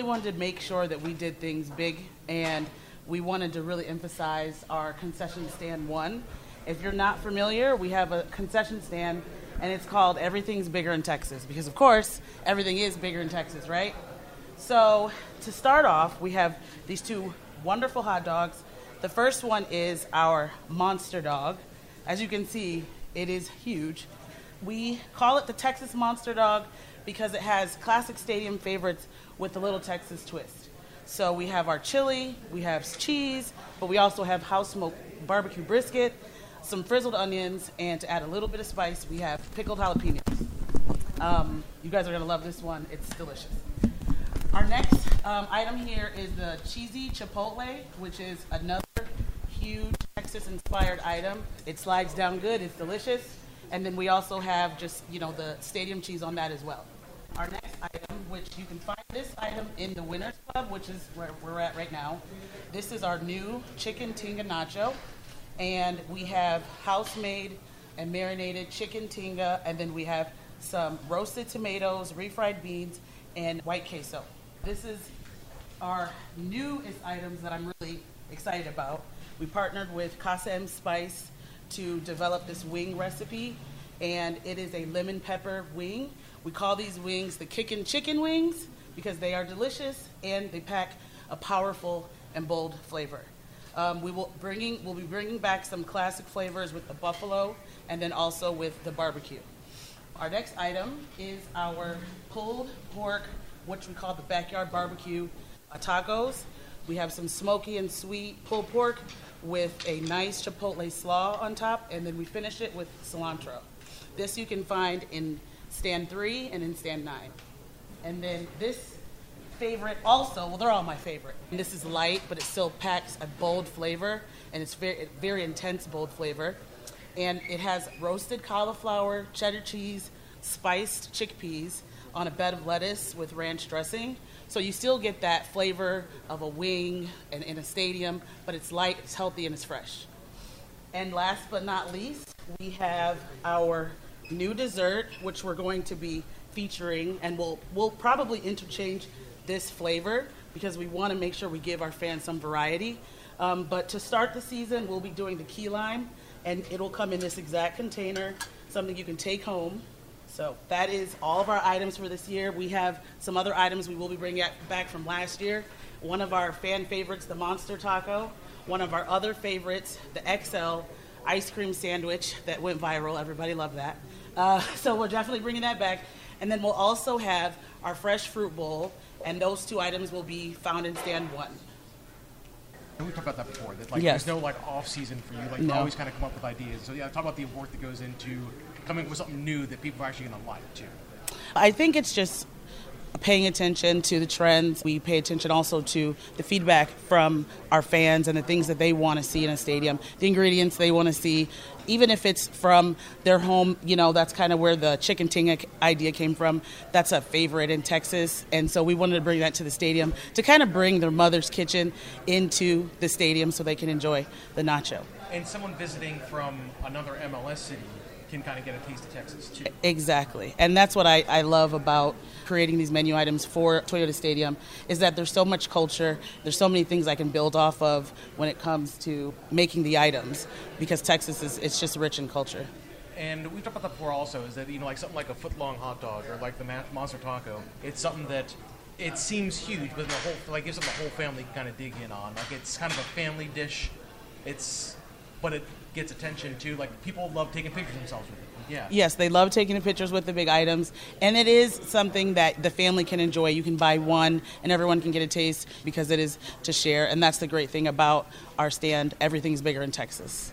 Really wanted to make sure that we did things big and we wanted to really emphasize our concession stand one. If you're not familiar, we have a concession stand and it's called Everything's Bigger in Texas because, of course, everything is bigger in Texas, right? So, to start off, we have these two wonderful hot dogs. The first one is our monster dog. As you can see, it is huge. We call it the Texas Monster Dog because it has classic stadium favorites with a little Texas twist. So we have our chili, we have cheese, but we also have house smoked barbecue brisket, some frizzled onions, and to add a little bit of spice, we have pickled jalapenos. Um, you guys are gonna love this one. It's delicious. Our next um, item here is the cheesy chipotle, which is another huge Texas-inspired item. It slides down good. It's delicious. And then we also have just, you know, the stadium cheese on that as well. Our next item, which you can find this item in the Winners Club, which is where we're at right now. This is our new chicken tinga nacho. And we have house made and marinated chicken tinga, and then we have some roasted tomatoes, refried beans, and white queso. This is our newest items that I'm really excited about. We partnered with Casa M Spice to develop this wing recipe, and it is a lemon pepper wing. We call these wings the kickin' chicken wings because they are delicious and they pack a powerful and bold flavor. Um, we will bringing we'll be bringing back some classic flavors with the buffalo and then also with the barbecue. Our next item is our pulled pork, which we call the backyard barbecue uh, tacos. We have some smoky and sweet pulled pork with a nice chipotle slaw on top, and then we finish it with cilantro. This you can find in stand three and in stand nine. And then this favorite also, well, they're all my favorite. And this is light, but it still packs a bold flavor, and it's very, very intense bold flavor. And it has roasted cauliflower, cheddar cheese, spiced chickpeas on a bed of lettuce with ranch dressing. So you still get that flavor of a wing and in a stadium, but it's light, it's healthy, and it's fresh. And last but not least, we have our new dessert, which we're going to be featuring, and we'll we'll probably interchange this flavor because we want to make sure we give our fans some variety. Um, but to start the season, we'll be doing the key lime, and it'll come in this exact container, something you can take home. So that is all of our items for this year. We have some other items we will be bringing back from last year. One of our fan favorites, the Monster Taco. One of our other favorites, the XL ice cream sandwich that went viral. Everybody loved that. Uh, so we're definitely bringing that back. And then we'll also have our fresh fruit bowl, and those two items will be found in stand one. And we talked about that before. That like Yes. there's no like off season for you. Like you always kind of come up with ideas. So yeah, talk about the work that goes into coming up with something new that people are actually going to like too. I think it's just paying attention to the trends. We pay attention also to the feedback from our fans and the things that they want to see in a stadium, the ingredients they want to see. Even if it's from their home, you know, that's kind of where the chicken tinga idea came from. That's a favorite in Texas. And so we wanted to bring that to the stadium to kind of bring their mother's kitchen into the stadium so they can enjoy the nacho. And someone visiting from another MLS city can kind of get a taste of Texas too. Exactly. And that's what I, I love about creating these menu items for Toyota Stadium is that there's so much culture, there's so many things I can build off of when it comes to making the items because Texas is it's just rich in culture. And we talked about that before also. Is that you know like something like a foot long hot dog or like the monster taco? It's something that it seems huge, but the whole like gives something the whole family kind of dig in on. Like it's kind of a family dish. It's but it gets attention too. Like people love taking pictures of themselves with it. Yeah. Yes, they love taking the pictures with the big items, and it is something that the family can enjoy. You can buy one, and everyone can get a taste because it is to share, and that's the great thing about our stand. Everything's bigger in Texas.